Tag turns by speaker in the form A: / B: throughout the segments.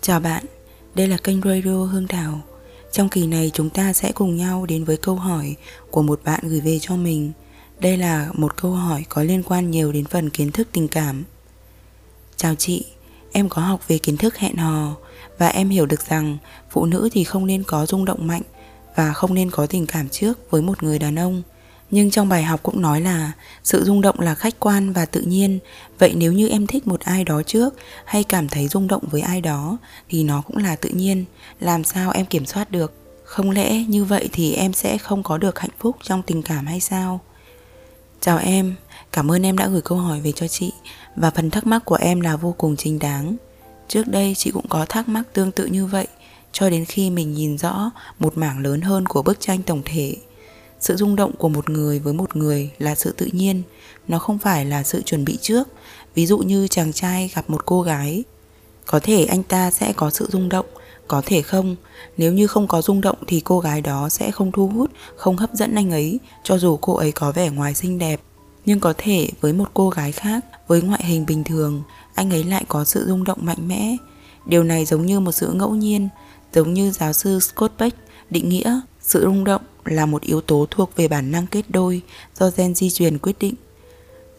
A: Chào bạn, đây là kênh Radio Hương Thảo. Trong kỳ này chúng ta sẽ cùng nhau đến với câu hỏi của một bạn gửi về cho mình. Đây là một câu hỏi có liên quan nhiều đến phần kiến thức tình cảm. Chào chị, em có học về kiến thức hẹn hò và em hiểu được rằng phụ nữ thì không nên có rung động mạnh và không nên có tình cảm trước với một người đàn ông. Nhưng trong bài học cũng nói là sự rung động là khách quan và tự nhiên. Vậy nếu như em thích một ai đó trước hay cảm thấy rung động với ai đó thì nó cũng là tự nhiên. Làm sao em kiểm soát được? Không lẽ như vậy thì em sẽ không có được hạnh phúc trong tình cảm hay sao? Chào em, cảm ơn em đã gửi câu hỏi về cho chị và phần thắc mắc của em là vô cùng chính đáng. Trước đây chị cũng có thắc mắc tương tự như vậy cho đến khi mình nhìn rõ một mảng lớn hơn của bức tranh tổng thể sự rung động của một người với một người là sự tự nhiên, nó không phải là sự chuẩn bị trước. Ví dụ như chàng trai gặp một cô gái, có thể anh ta sẽ có sự rung động, có thể không. Nếu như không có rung động thì cô gái đó sẽ không thu hút, không hấp dẫn anh ấy, cho dù cô ấy có vẻ ngoài xinh đẹp. Nhưng có thể với một cô gái khác, với ngoại hình bình thường, anh ấy lại có sự rung động mạnh mẽ. Điều này giống như một sự ngẫu nhiên, giống như giáo sư scott beck định nghĩa sự rung động là một yếu tố thuộc về bản năng kết đôi do gen di truyền quyết định.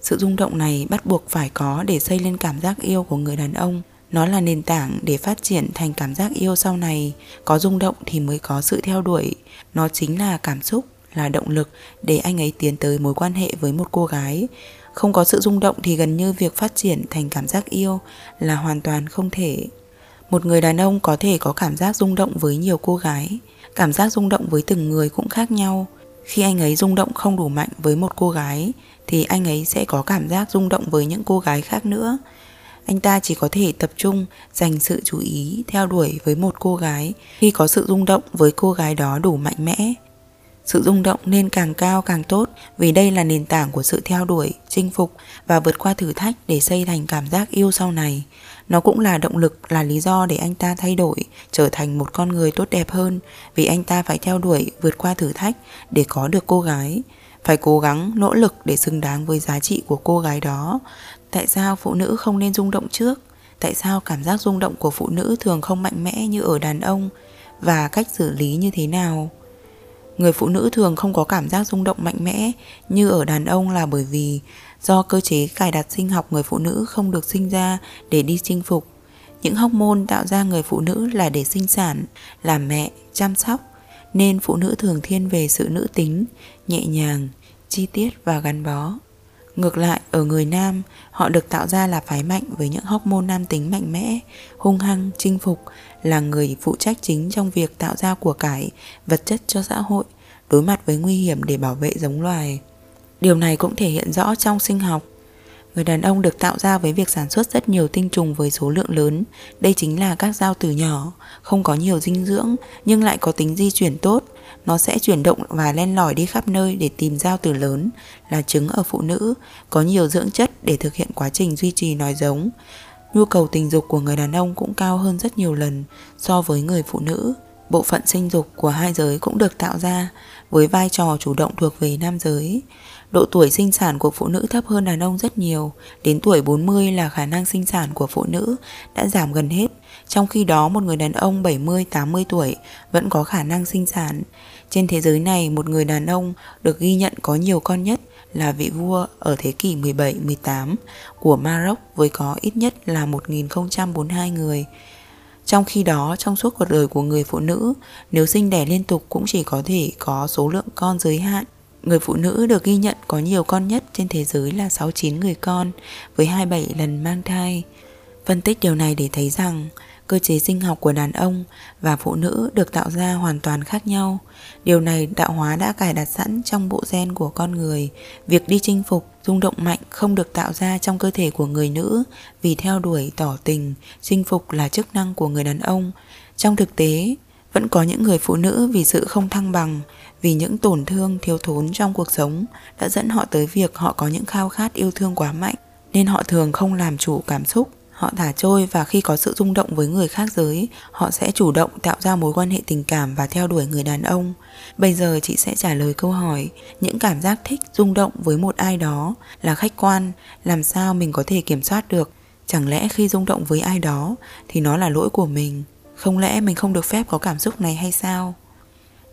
A: Sự rung động này bắt buộc phải có để xây lên cảm giác yêu của người đàn ông. Nó là nền tảng để phát triển thành cảm giác yêu sau này. Có rung động thì mới có sự theo đuổi. Nó chính là cảm xúc, là động lực để anh ấy tiến tới mối quan hệ với một cô gái. Không có sự rung động thì gần như việc phát triển thành cảm giác yêu là hoàn toàn không thể. Một người đàn ông có thể có cảm giác rung động với nhiều cô gái, Cảm giác rung động với từng người cũng khác nhau. Khi anh ấy rung động không đủ mạnh với một cô gái thì anh ấy sẽ có cảm giác rung động với những cô gái khác nữa. Anh ta chỉ có thể tập trung dành sự chú ý theo đuổi với một cô gái khi có sự rung động với cô gái đó đủ mạnh mẽ. Sự rung động nên càng cao càng tốt vì đây là nền tảng của sự theo đuổi, chinh phục và vượt qua thử thách để xây thành cảm giác yêu sau này. Nó cũng là động lực, là lý do để anh ta thay đổi, trở thành một con người tốt đẹp hơn vì anh ta phải theo đuổi, vượt qua thử thách để có được cô gái. Phải cố gắng, nỗ lực để xứng đáng với giá trị của cô gái đó. Tại sao phụ nữ không nên rung động trước? Tại sao cảm giác rung động của phụ nữ thường không mạnh mẽ như ở đàn ông? Và cách xử lý như thế nào? Người phụ nữ thường không có cảm giác rung động mạnh mẽ như ở đàn ông là bởi vì do cơ chế cài đặt sinh học người phụ nữ không được sinh ra để đi chinh phục. Những hóc môn tạo ra người phụ nữ là để sinh sản, làm mẹ, chăm sóc, nên phụ nữ thường thiên về sự nữ tính, nhẹ nhàng, chi tiết và gắn bó. Ngược lại, ở người nam, họ được tạo ra là phái mạnh với những hormone nam tính mạnh mẽ, hung hăng, chinh phục, là người phụ trách chính trong việc tạo ra của cải, vật chất cho xã hội, đối mặt với nguy hiểm để bảo vệ giống loài. Điều này cũng thể hiện rõ trong sinh học. Người đàn ông được tạo ra với việc sản xuất rất nhiều tinh trùng với số lượng lớn. Đây chính là các giao tử nhỏ, không có nhiều dinh dưỡng nhưng lại có tính di chuyển tốt. Nó sẽ chuyển động và len lỏi đi khắp nơi để tìm giao tử lớn là trứng ở phụ nữ, có nhiều dưỡng chất để thực hiện quá trình duy trì nói giống. Nhu cầu tình dục của người đàn ông cũng cao hơn rất nhiều lần so với người phụ nữ. Bộ phận sinh dục của hai giới cũng được tạo ra với vai trò chủ động thuộc về nam giới. Độ tuổi sinh sản của phụ nữ thấp hơn đàn ông rất nhiều, đến tuổi 40 là khả năng sinh sản của phụ nữ đã giảm gần hết, trong khi đó một người đàn ông 70-80 tuổi vẫn có khả năng sinh sản. Trên thế giới này, một người đàn ông được ghi nhận có nhiều con nhất là vị vua ở thế kỷ 17-18 của Maroc với có ít nhất là 1042 người. Trong khi đó, trong suốt cuộc đời của người phụ nữ, nếu sinh đẻ liên tục cũng chỉ có thể có số lượng con giới hạn. Người phụ nữ được ghi nhận có nhiều con nhất trên thế giới là 69 người con với 27 lần mang thai. Phân tích điều này để thấy rằng cơ chế sinh học của đàn ông và phụ nữ được tạo ra hoàn toàn khác nhau. Điều này tạo hóa đã cài đặt sẵn trong bộ gen của con người. Việc đi chinh phục, rung động mạnh không được tạo ra trong cơ thể của người nữ vì theo đuổi tỏ tình, chinh phục là chức năng của người đàn ông. Trong thực tế, vẫn có những người phụ nữ vì sự không thăng bằng, vì những tổn thương thiếu thốn trong cuộc sống đã dẫn họ tới việc họ có những khao khát yêu thương quá mạnh nên họ thường không làm chủ cảm xúc họ thả trôi và khi có sự rung động với người khác giới, họ sẽ chủ động tạo ra mối quan hệ tình cảm và theo đuổi người đàn ông bây giờ chị sẽ trả lời câu hỏi, những cảm giác thích, rung động với một ai đó là khách quan, làm sao mình có thể kiểm soát được Chẳng lẽ khi rung động với ai đó thì nó là lỗi của mình? Không lẽ mình không được phép có cảm xúc này hay sao?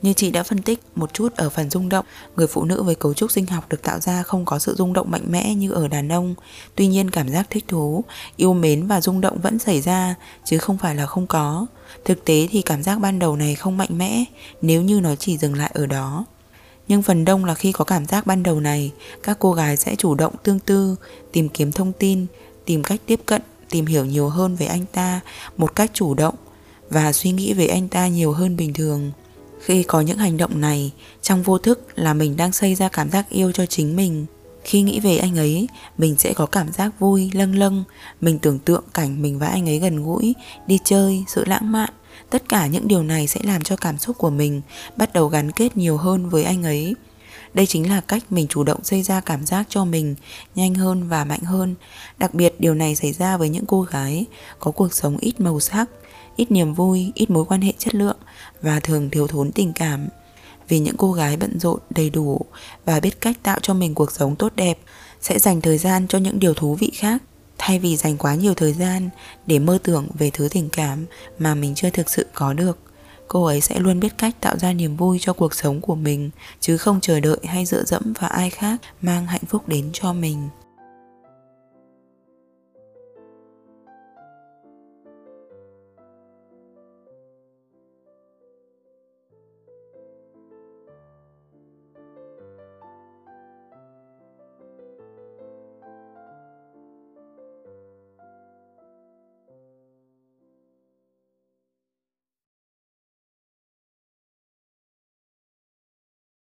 A: Như chị đã phân tích một chút ở phần rung động, người phụ nữ với cấu trúc sinh học được tạo ra không có sự rung động mạnh mẽ như ở đàn ông. Tuy nhiên cảm giác thích thú, yêu mến và rung động vẫn xảy ra, chứ không phải là không có. Thực tế thì cảm giác ban đầu này không mạnh mẽ nếu như nó chỉ dừng lại ở đó. Nhưng phần đông là khi có cảm giác ban đầu này, các cô gái sẽ chủ động tương tư, tìm kiếm thông tin, tìm cách tiếp cận, tìm hiểu nhiều hơn về anh ta một cách chủ động và suy nghĩ về anh ta nhiều hơn bình thường. Khi có những hành động này, trong vô thức là mình đang xây ra cảm giác yêu cho chính mình. Khi nghĩ về anh ấy, mình sẽ có cảm giác vui, lâng lâng. Mình tưởng tượng cảnh mình và anh ấy gần gũi, đi chơi, sự lãng mạn. Tất cả những điều này sẽ làm cho cảm xúc của mình bắt đầu gắn kết nhiều hơn với anh ấy. Đây chính là cách mình chủ động xây ra cảm giác cho mình nhanh hơn và mạnh hơn. Đặc biệt điều này xảy ra với những cô gái có cuộc sống ít màu sắc, ít niềm vui, ít mối quan hệ chất lượng và thường thiếu thốn tình cảm. Vì những cô gái bận rộn đầy đủ và biết cách tạo cho mình cuộc sống tốt đẹp sẽ dành thời gian cho những điều thú vị khác thay vì dành quá nhiều thời gian để mơ tưởng về thứ tình cảm mà mình chưa thực sự có được cô ấy sẽ luôn biết cách tạo ra niềm vui cho cuộc sống của mình, chứ không chờ đợi hay dựa dẫm vào ai khác, mang hạnh phúc đến cho mình.